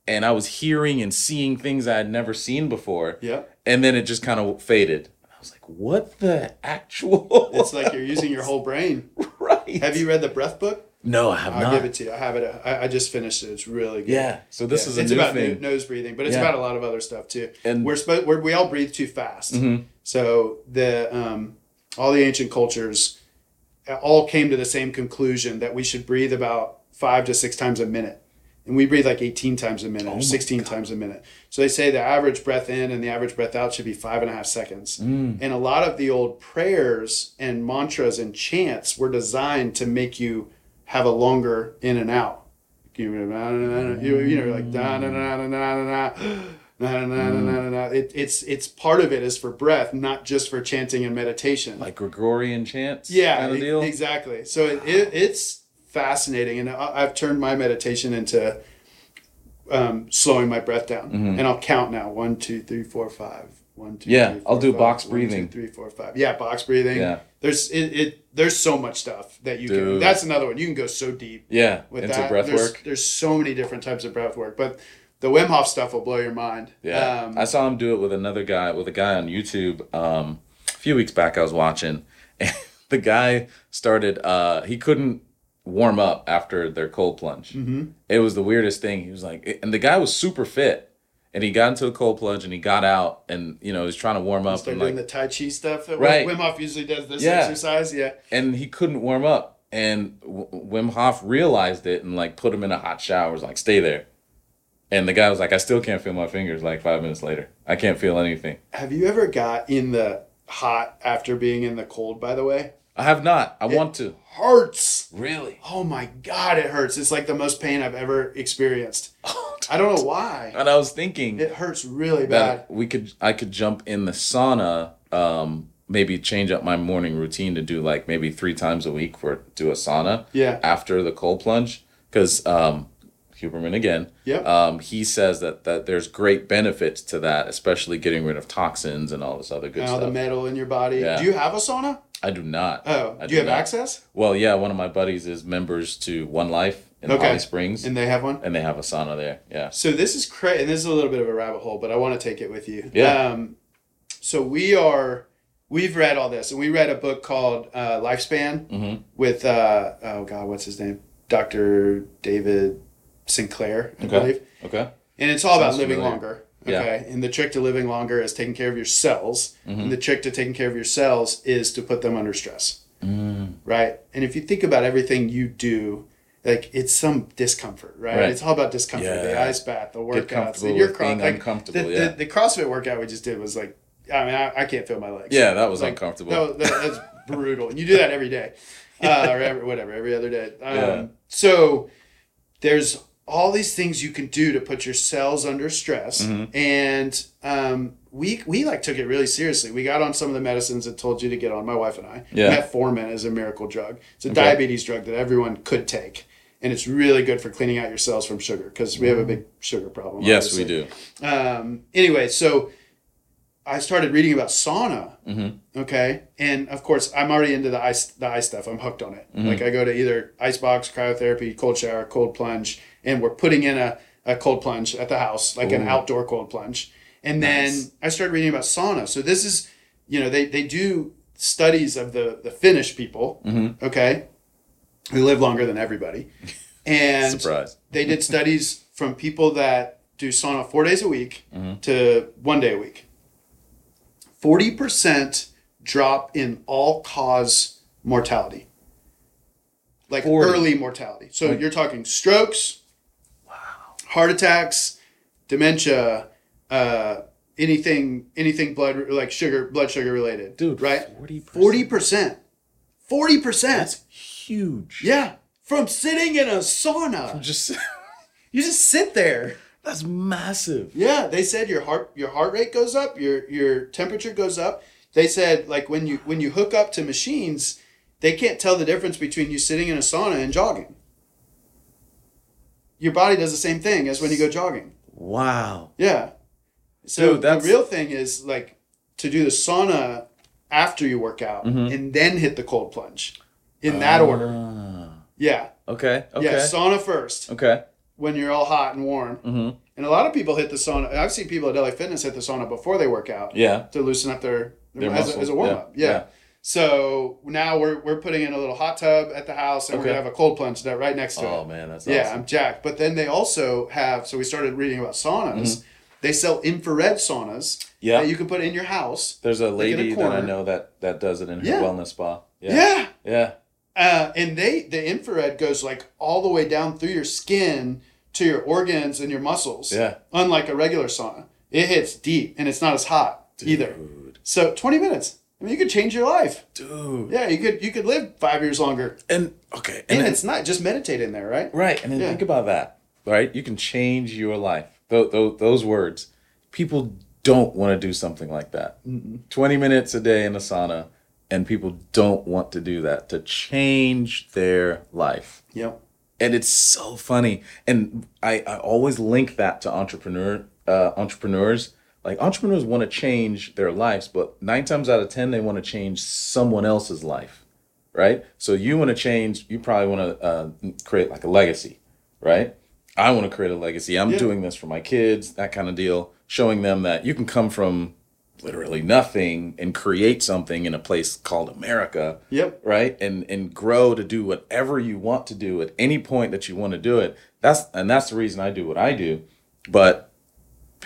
and I was hearing and seeing things I had never seen before Yep. and then it just kind of faded. I was like, what the actual? It's like you're using your whole brain. right. Have you read the breath book? No, I have not. I'll not. give it to you. I have it. I, I just finished it. It's really good. yeah. So this Yeah, is a it's about thing. nose breathing, but it's Yeah. about a lot of other stuff too. And- we're supposed we're, we all breathe too fast. Mhm. So the um, all the ancient cultures uh, all came to the same conclusion that we should breathe about five to six times a minute, and we breathe like eighteen times a minute Oh or my sixteen times a minute. So they say the average breath in and the average breath out should be five and a half seconds. Mm. And a lot of the old prayers and mantras and chants were designed to make you have a longer in and out. You you you know like da da da da da da da. Na, na, na, na, na, na. It, it's it's part of it is for breath, not just for chanting and meditation. Like Gregorian chants. yeah, Kind of deal. exactly. So it, it, it's fascinating, and I- I've turned my meditation into um, slowing my breath down, Mm-hmm. and I'll count now: one, two, three, four, five. One, two, Yeah, three, I'll do five. box breathing. two, three, four, five. Yeah, box breathing. Yeah. There's it, it. There's so much stuff that you can. Dude. That's another one. You can go so deep Yeah. with Into that. breath there's, work. There's so many different types of breath work, but the Wim Hof stuff will blow your mind. Yeah, Um, I saw him do it with another guy, with a guy on YouTube. Um, a few weeks back, I was watching, and the guy started. Uh, he couldn't warm up after their cold plunge. Mm-hmm. It was the weirdest thing. He was like, and the guy was super fit, and he got into the cold plunge, and he got out, and you know, he was trying to warm up, Start doing like, the Tai Chi stuff that Right. Wim Hof usually does this Yeah. exercise. Yeah. and he couldn't warm up, and w- Wim Hof realized it, and like put him in a hot shower. Was like, stay there. And the guy was like, I still can't feel my fingers like five minutes later. I can't feel anything. Have you ever got in the hot after being in the cold, by the way? I have not. I want to. Hurts. Really? Oh my God, it hurts. It's like the most pain I've ever experienced. I don't know why. And I was thinking It hurts really bad. we could I could jump in the sauna, um, maybe change up my morning routine to do like maybe three times a week for do a sauna. Yeah. After the cold plunge. Because um Huberman again. Yeah. Um, he says that, that there's great benefits to that, especially getting rid of toxins and all this other good stuff. All the metal in your body. Yeah. Do you have a sauna? I do not. Oh, I do you have not. access? Well, yeah, one of my buddies is members to One Life in Okay. Holly Springs, and, they have one? And they have a sauna there. Yeah. So this is crazy, and this is a little bit of a rabbit hole, but I want to take it with you. Yeah. Um, so we are, we've read all this, and we read a book called uh, Lifespan Mhm. with, uh, oh God, what's his name? Dr. David Sinclair, I Okay. believe. Okay. And it's all about living familiar. longer. Yeah. Okay. And the trick to living longer is taking care of your cells. Mm-hmm. And the trick to taking care of your cells is to put them under stress. Mm. Right. And if you think about everything you do, like it's some discomfort, right? Right. It's all about discomfort. Yeah. The Yeah. ice bath, the workouts. and your with cro- being like, uncomfortable. the, yeah. the, the CrossFit workout we just did was like, I mean, I, I can't feel my legs. yeah, that was Like, uncomfortable. That, that- that's brutal. And you do that every day, uh, or every, whatever, every other day. Um, Yeah. So there's all these things you can do to put your cells under stress, Mm-hmm. and um, we we like took it really seriously. We got on some of the medicines that told you to get on. My wife and I. Yeah. Metformin is a miracle drug. It's a Okay. diabetes drug that everyone could take. And it's really good for cleaning out your cells from sugar because we have a big sugar problem. yes, we do. um, anyway, so I started reading about sauna. Mhm. Okay, and of course, I'm already into the ice the ice stuff. I'm hooked on it. Mm-hmm. Like I go to either ice box, cryotherapy, cold shower, cold plunge, and we're putting in a, a cold plunge at the house, like an outdoor cold plunge. And then I started reading about sauna. So this is, you know, they they do studies of the the Finnish people. Mhm. Okay, who live longer than everybody, and Surprise. they did studies from people that do sauna four days a week Mhm. to one day a week. 40% drop in all cause mortality. Like 40. early mortality. So Like- you're talking strokes. Heart attacks, dementia, uh, anything anything blood like sugar blood sugar related. Dude, right? 40%. 40%. 40%. That's huge. yeah. From sitting in a sauna. Just You just sit there. that's massive. Yeah, they said your heart your heart rate goes up, your your temperature goes up. They said like when you when you hook up to machines, they can't tell the difference between you sitting in a sauna and jogging. Your body does the same thing as when you go jogging. Wow. Yeah. So Dude, the real thing is like to do the sauna after you work out Mhm. and then hit the cold plunge. In that order. Ah. Yeah. Okay. Okay. Yeah, sauna first Okay. when you're all hot and warm. Mm-hmm. And a lot of people hit the sauna. I've seen people at LA Fitness hit the sauna before they work out Yeah. to loosen up their, Their as, a, as a warm up. yeah, Yeah. So now we're, we're putting in a little hot tub at the house and we're gonna have a cold plunge that right next to Oh it. Oh man, that's yeah, awesome. I'm jacked. But then they also have. So we started reading about saunas. Mm-hmm. They sell infrared saunas Yeah. that you can put in your house. There's a Like lady that I know that that does it in her Yeah. wellness spa. Yeah. Yeah. Yeah. Uh, and they the infrared goes like all the way down through your skin to your organs and your muscles. Yeah. Unlike a regular sauna, it hits deep and it's not as hot either. So 20 minutes. I mean, you could change your life. Dude. Yeah, you could you could live five years longer, And okay. and, And, then, it's not just meditate in there, right? right. And then Yeah. think about that. Right. You can change your life. Those those, those words. People don't want to do something like that. Twenty minutes a day in a sauna, and people don't want to do that to change their life. Yep. and it's so funny and i, I always link that to entrepreneur uh, entrepreneurs like entrepreneurs want to change their lives but nine times out of ten they want to change someone else's life right? So you want to change you probably want to uh, create like a legacy right? I want to create a legacy. I'm Yeah. doing this for my kids that kind of deal showing them that you can come from literally nothing and create something in a place called america Yep. right? And and grow to do whatever you want to do at any point that you want to do it. That's and that's the reason i do what i do. But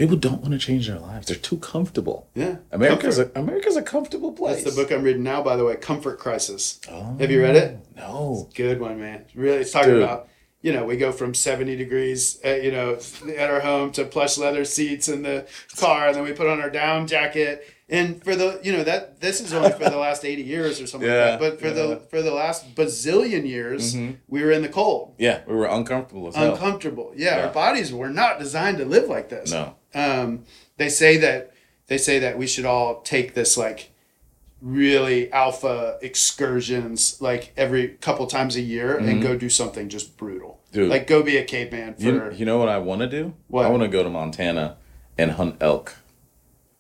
people don't want to change their lives they're too comfortable Yeah. america's Comfort. a, america's a comfortable place That's the book I'm reading now, by the way, Comfort Crisis. oh, Have you read it? no Good one, man. Really, it's talking Dude. about you know, we go from 70 degrees, uh, you know, at our home to plush leather seats in the car, and then we put on our down jacket. And for the, you know, that this is only for the last 80 years or something Yeah, like that. But for yeah. Mm-hmm. the for the last bazillion years, we were in the cold, Yeah, we were uncomfortable as hell. uncomfortable. Yeah, Yeah. our bodies were not designed to live like this. no. Um, they say that they say that we should all take this like really alpha excursions like every couple times a year and go do something just brutal. Mm-hmm. Dude. Like go be a caveman for You, you know what I want to do? What? I want to go to Montana and hunt elk.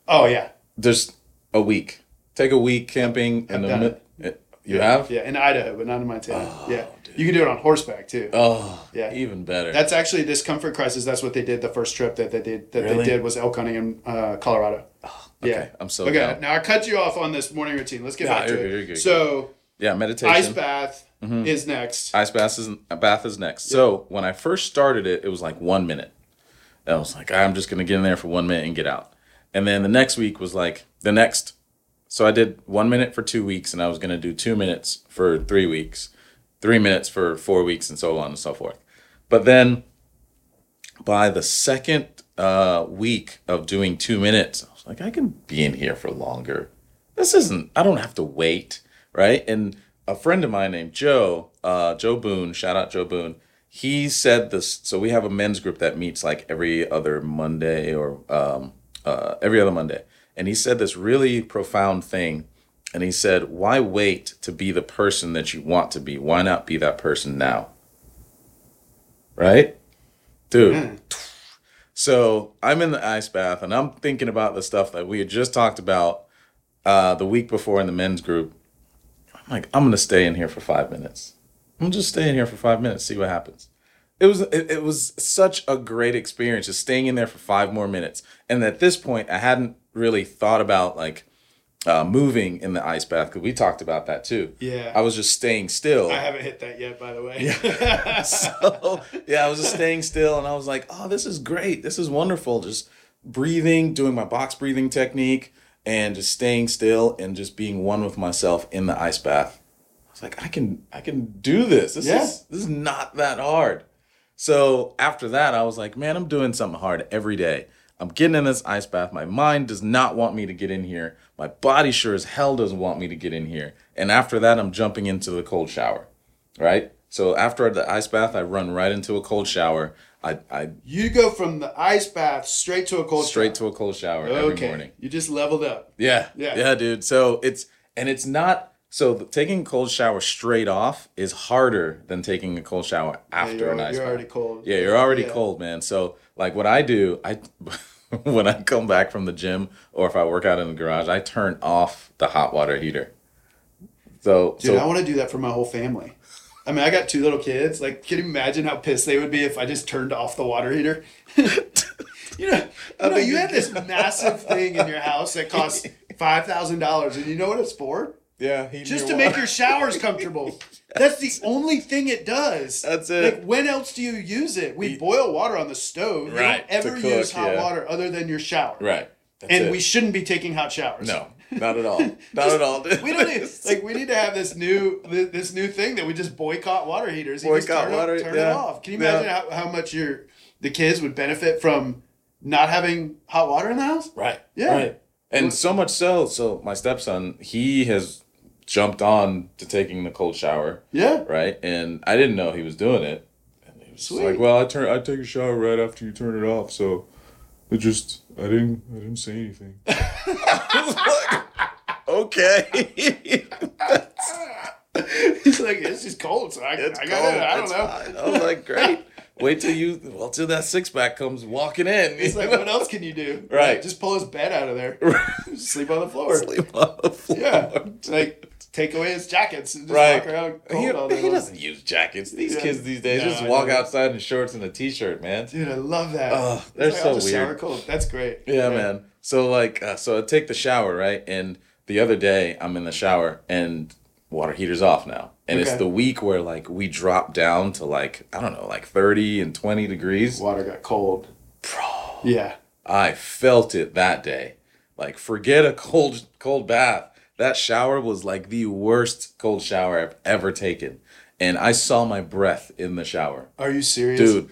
Oh yeah. Just a week. Take a week camping and I've the done mi- it- You have? Yeah, in Idaho, but not in Montana. Oh, yeah. You can do it on horseback too. Oh, Yeah. even better. That's actually discomfort crisis. That's what they did the first trip that they did that Really? they did was elk hunting in uh, Colorado. okay. yeah. I'm so Okay, down. now I cut you off on this morning routine. Let's get back to it. good, so Yeah, meditation. ice bath is next. Ice bath is bath is next. So when I first started it, it was like one minute. And I was like, I'm just gonna get in there for one minute and get out. And then the next week was like the next. So I did one minute for two weeks, and I was gonna do two minutes for three weeks, three minutes for four weeks, and so on and so forth. But then by the second uh, week of doing two minutes, I was like, I can be in here for longer. This isn't. I don't have to wait, right? And a friend of mine named Joe, uh, Joe Boone, shout out Joe Boone. He said this. So we have a men's group that meets like every other Monday or um, uh, every other Monday, and he said this really profound thing. And he said, "Why wait to be the person that you want to be? Why not be that person now?" Right, dude. Yeah. So I'm in the ice bath and I'm thinking about the stuff that we had just talked about uh, the week before in the men's group. I'm like, I'm gonna stay in here for five minutes. I'm just staying here for five minutes, see what happens. It was it, it was such a great experience just staying in there for five more minutes. And at this point, I hadn't really thought about like uh, moving in the ice bath because we talked about that too. Yeah. I was just staying still. I haven't hit that yet, by the way. yeah. so yeah, I was just staying still and I was like, oh, this is great. This is wonderful. Just breathing, doing my box breathing technique and just staying still and just being one with myself in the ice bath. I was like, I can I can do this. This Yeah. is this is not that hard. So after that, I was like, man, I'm doing something hard every day. I'm getting in this ice bath. My mind does not want me to get in here. My body sure as hell doesn't want me to get in here. And after that, I'm jumping into the cold shower. Right? So after the ice bath, I run right into a cold shower. I, I you go from the ice bath straight to a cold straight shower. to a cold shower every morning. You just leveled up. Yeah, Yeah. yeah, dude. So it's and it's not so the, taking a cold shower straight off is harder than taking a cold shower after you're, an ice bath. you're bath. already cold. Yeah, you're already Yeah. cold, man. So like what I do, I when I come back from the gym or if I work out in the garage, I turn off the hot water heater. So Dude, I want to do that for my whole family. I mean, I got two little kids. Like, can you imagine how pissed they would be if I just turned off the water heater? you know, you, know, you had this massive thing in your house that costs five thousand dollars, and you know what it's for? Yeah, Just to make your showers comfortable. That's the only thing it does. That's it. Like, when else do you use it? We boil water on the stove. Right, You don't ever cook, use hot yeah. water other than your shower. right. That's And it. we shouldn't be taking hot showers. no, not at all, not at all. Dude. We don't need, like we need to have this new this new thing that we just boycott water heaters. You just Boycott turn it- water, turn it off. Can you Yeah. imagine how, how much your the kids would benefit from not having hot water in the house? Right. Yeah. Right. And so much so, so my stepson, he has jumped on to taking the cold shower, Yeah. right? And I didn't know he was doing it. And he was Sweet. like, "Well, I turn, I take a shower right after you turn it off, so it just, I didn't, I didn't say anything." okay. He's like, it's just cold, so I, It's I got it. I don't know. fine. I was like, great. Wait till you, well, till that six pack comes walking in. He's like, what else can you do? Right. Just pull his bed out of there. Sleep on the floor. Sleep on the floor. Yeah. Like take away his jackets and just Right. walk around He, cold all day he long. doesn't use jackets. These Yeah. kids these days No, just walk outside in shorts and a t-shirt, man. Dude, I love that. Oh, they're like, so weird. cold. That's great. Yeah, man. So like, uh, so I take the shower, right? And the other day, I'm in the shower and water heater's off now, and it's the week where like we drop down to like I don't know, like 30 and 20 degrees. Water got cold. Bro, Yeah. I felt it that day. Like, forget a cold cold bath. That shower was like the worst cold shower I've ever taken. And I saw my breath in the shower. Are you serious, Dude,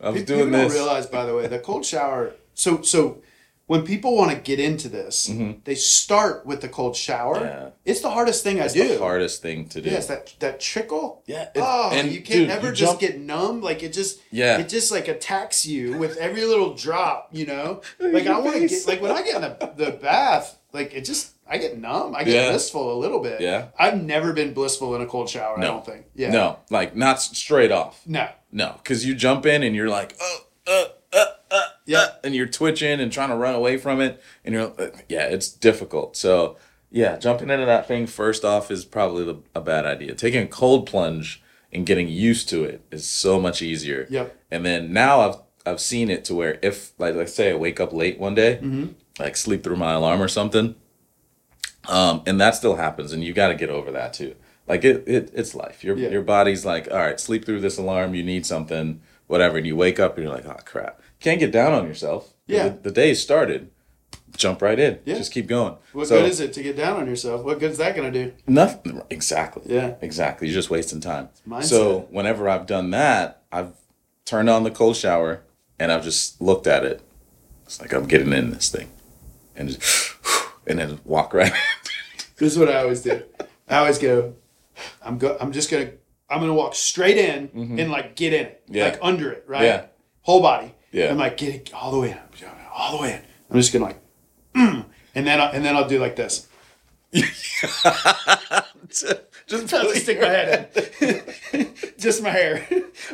I was People doing don't realize, by the way, the cold shower. So, so when people want to get into this, they start with the cold shower. Mm-hmm. Yeah. It's the hardest thing I It's do. the hardest thing to do. Yes, that that trickle. Yeah, it- Oh, and you can't dude, ever you just jump- get numb. Like it just. Yeah. It just like attacks you with every little drop. You know. Like I want to get like when I get in the the bath, like it just I get numb. I get Yeah. blissful a little bit. Yeah. I've never been blissful in a cold shower. I No. don't think. Yeah. No, like not straight off. No. No, because you jump in and you're like, oh, uh, uh, uh, Yeah. uh, and you're twitching and trying to run away from it, and you're, uh, yeah, it's difficult. So, yeah, jumping into that thing first off is probably the, a bad idea. Taking a cold plunge and getting used to it is so much easier. Yep. And then now I've I've seen it to where if like let's say I wake up late one day, Mm-hmm. like sleep through my alarm or something, um, and that still happens, and you got to get over that too. Like it, it it's life. Your Yeah. your body's like, all right, sleep through this alarm. You need something, whatever, and you wake up and you're like, oh crap. Can't get down on yourself. Yeah. The, the day started. Jump right in. Yeah. Just keep going. What So- good is it to get down on yourself? What good is that going to do? Nothing. Exactly. Yeah. Exactly. You're just wasting time. So whenever I've done that, I've turned on the cold shower and I've just looked at it. It's like I'm getting in this thing, and just, and then walk right. This is what I always do. I always go, I'm go I'm just gonna I'm gonna walk straight in and like get in it. Mm-hmm. Yeah. Like under it, right? Yeah. Whole body. Yeah. I'm like get it all the way in. All the way in. I'm just gonna like mm, and then I, and then I'll do like this. just just stick my head in. just my hair.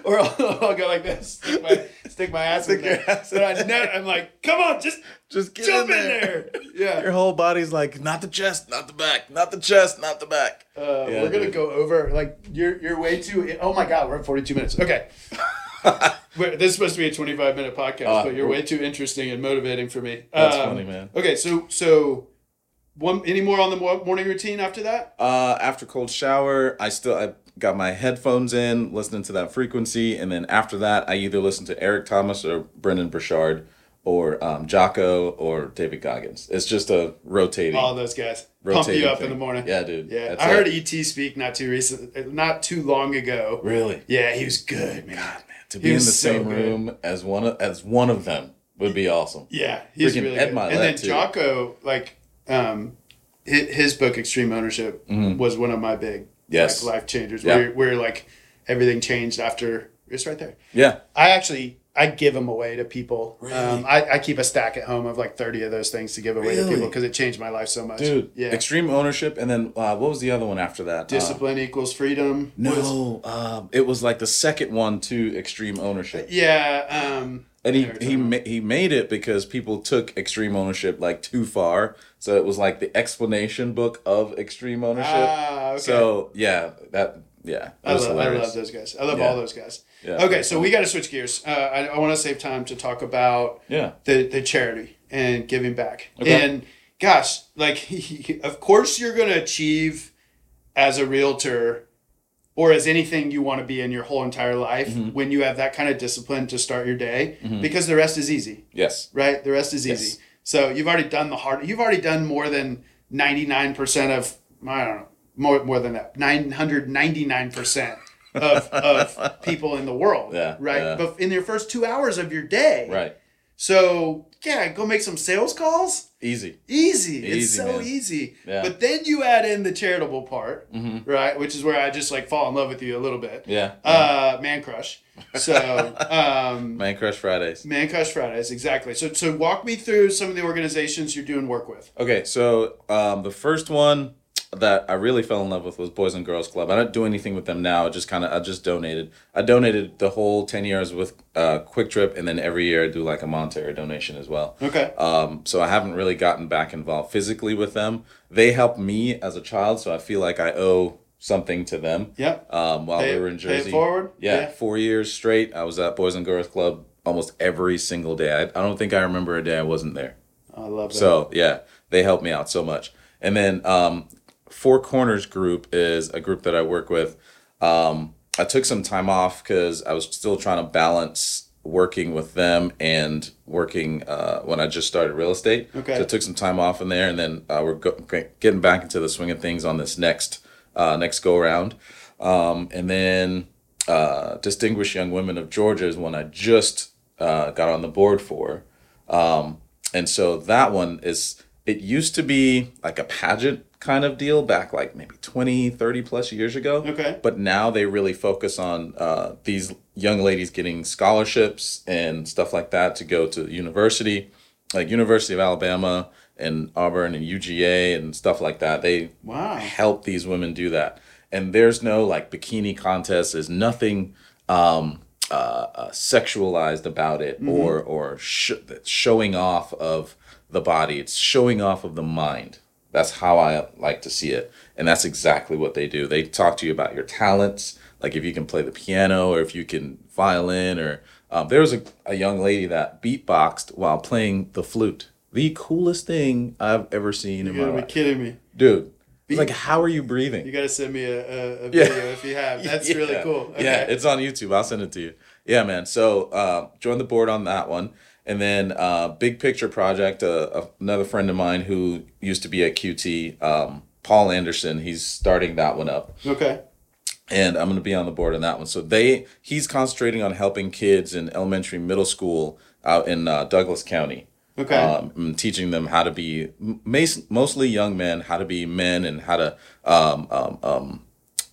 or I'll, I'll go like this. Stick my stick my ass in Stick your there. ass in But I I'm like, come on, just just get jump in in there. there. Yeah. Your whole body's like not the chest, not the back, not the chest, not the back. Uh, Yeah, we're gonna go over like you're you're way too. Oh my god, we're at forty two minutes. Okay, this is supposed to be a twenty five minute podcast, Uh, but you're way too interesting and motivating for me. That's Um, funny, man. Okay, so so one any more on the morning routine after that? Uh, after cold shower, I still I got my headphones in, listening to that frequency, and then after that, I either listen to Eric Thomas or Brendon Burchard, or um, Jocko or David Goggins. It's just a rotating. All those guys pump you up in the morning. Yeah, dude. yeah. I it. heard ET speak not too recent, not too long ago. Really, Yeah, he was good, man. man, to He be in the so same good. room as one of, as one of them would be awesome. Yeah, he's Freaking really Ed good. Mylett, and then too. Jocko, like, um, his, book Extreme Ownership was one of my big Mm-hmm. Yes. like, life changers. Yeah. Where where like everything changed after it's right there. Yeah, I actually I give them away to people. Really? Um, I, I keep a stack at home of like thirty of those things to give away to people because it changed my life so much. dude. yeah. Extreme ownership, and then uh, what was the other one after that? Uh, Discipline equals freedom. was- no, um, it was like the second one to extreme ownership. yeah. Um, And he he ma- he made it because people took extreme ownership like too far. So it was like the explanation book of extreme ownership. ah, okay. So yeah, that yeah, I love, I love those guys. I love Yeah. all those guys. Yeah, okay, so we got to switch gears. Uh, I, I want to save time to talk about Yeah, the the charity and giving back. Okay. And gosh, like of course you're going to achieve as a realtor or as anything you want to be in your whole entire life Mm-hmm. when you have that kind of discipline to start your day because the rest is easy, yes, right? The rest is Yes. easy. So you've already done the hard you've already done more than 99% of I don't know, more more than that. 999% of of people in the world, Yeah, right? yeah. But in your first 2 hours of your day. right, So yeah, go make some sales calls. easy. Easy. It's Easy, so man. easy. Yeah. But then you add in the charitable part, Mhm. right? Which is where I just like fall in love with you a little bit. Yeah, Uh, man crush. So, um, Man Crush Fridays. man crush Fridays, exactly. So, so walk me through some of the organizations you're doing work with. Okay, so um, the first one that I really fell in love with was Boys and Girls Club. I don't do anything with them now. I just kind of I just donated. I donated the whole ten years with uh, QuikTrip, and then every year I do like a monetary donation as well. Okay. Um, so I haven't really gotten back involved physically with them. They helped me as a child, so I feel like I owe something to them. Yep. Um, while Pay- we were in pay it Jersey, forward? Yeah, Yeah. four years straight. I was at Boys and Girls Club almost every single day. I, I don't think I remember a day I wasn't there. I love that. So yeah, they helped me out so much. And then um, Four Corners Group is a group that I work with. Um, I took some time off because I was still trying to balance working with them and working uh, when I just started real estate. Okay. So I took some time off in there, and then uh, we're go- getting back into the swing of things on this next uh, next go around. Um, and then uh, Distinguished Young Women of Georgia is one I just uh, got on the board for. Um, and so that one is, it used to be like a pageant kind of deal back like maybe 20, 30 plus years ago. Okay. But now they really focus on uh, these young ladies getting scholarships and stuff like that to go to university, like University of Alabama and Auburn and UGA and stuff like that. They Wow. help these women do that. And there's no like bikini contest. There's nothing um, uh, uh, sexualized about it or or sh- showing off of the body. It's showing off of the mind. That's how I like to see it, and that's exactly what they do. They talk to you about your talents, like if you can play the piano or if you can violin. Or um, there was a, a young lady that beatboxed while playing the flute. The coolest thing I've ever seen in You my gotta be kidding me. dude. It's like, how are you breathing? You gotta send me a, a, a Yeah. video if you have. That's really cool. Okay. Yeah, it's on YouTube. I'll send it to you. Yeah, man. So uh, join the board on that one. And then uh, Big Picture Project, uh, another friend of mine who used to be at QT, um, Paul Anderson, he's starting that one up. okay. And I'm going to be on the board on that one. So they he's concentrating on helping kids in elementary, middle school out in uh, Douglas County. Okay. Um, teaching them how to be mostly young men, how to be men, and how to um, um, um,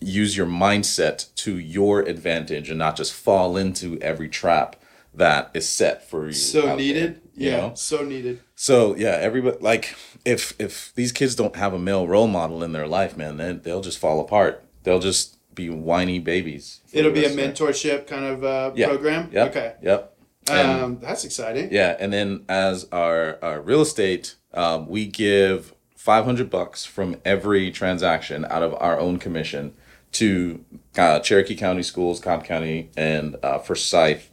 use your mindset to your advantage and not just fall into every trap that is set for you. so needed. there, you yeah. know? So needed. So yeah, everybody like if if these kids don't have a male role model in their life, man, then they'll just fall apart. They'll just be whiny babies. It'll be a rest of their- mentorship kind of uh, Yeah. program. Yep. Okay. Yep. And- Um, that's exciting. Yeah, and then as our, our real estate, um, we give five hundred bucks from every transaction out of our own commission to uh, Cherokee County Schools, Cobb County, and uh, Forsyth,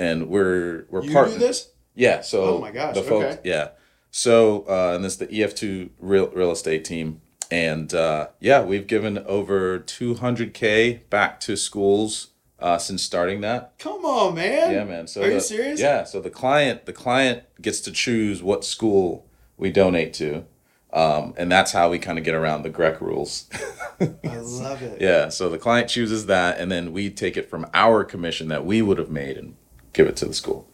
and we're we're You part. do this? Yeah. So Oh my gosh, the folks. okay. Yeah. So uh, and this is the EF two real real estate team, and uh, yeah, we've given over two hundred k back to schools uh, since starting that. Come on, man. Yeah, man. So Are you serious? Yeah. So the client, the client gets to choose what school we donate to, um, and that's how we kind of get around the GREC rules. I love it. yeah. So the client chooses that, and then we take it from our commission that we would have made and give it to the school.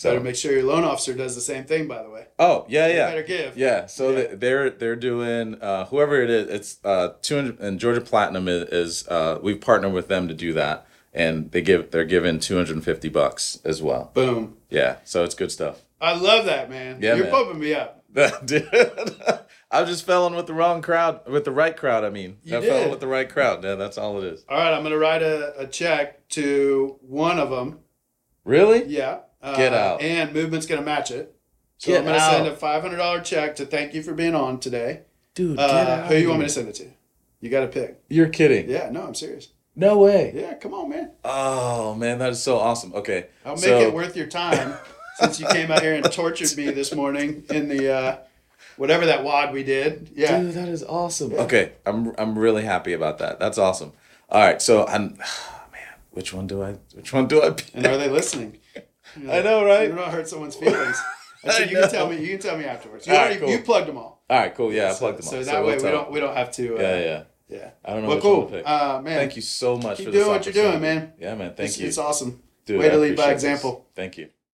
Better So make sure your loan officer does the same thing. By the way. oh yeah yeah better give. yeah. So Yeah. they- they're they're doing uh, whoever it is. It's uh, two hundred and Georgia Platinum is, is uh, we've partnered with them to do that, and they give they're given two hundred and fifty bucks as well. Boom. Yeah. So it's good stuff. I love that, man. Yeah, You're man. pumping me up. Dude, I just fell in with the wrong crowd, with the right crowd. I mean, You I fell in with the right crowd. Yeah, that's all it is. All right, I'm gonna write a, a check to one of them. Really? Yeah. Uh, Get out. And Movement's gonna match it. So Get I'm gonna send a five hundred dollar check to thank you for being on today. Dude, Uh, who you want me to send it to? You got to pick. You're kidding. Yeah, no, I'm serious. No way. Yeah, come on, man. Oh man, that is so awesome. Okay. I'll make so, it worth your time since you came out here and tortured me this morning in the uh, whatever that wad we did. Yeah. Dude, that is awesome. Okay, I'm I'm really happy about that. That's awesome. All right, so I'm which one do I which one do I pick? And are they listening? You're I know, right? You don't hurt someone's feelings. So you can tell me. You can tell me afterwards. You, All already, right, cool. you plugged them all. All right, cool. Yeah, I plugged them so all. So that way we'll we don't we don't have to. Uh, Yeah, yeah. yeah. I don't know Well, which one cool. to pick. Uh, man, Thank you so much keep for doing what you're doing, man. Yeah, man. Thank it's, you. It's awesome. Dude, Way I to lead by this. example. Thank you.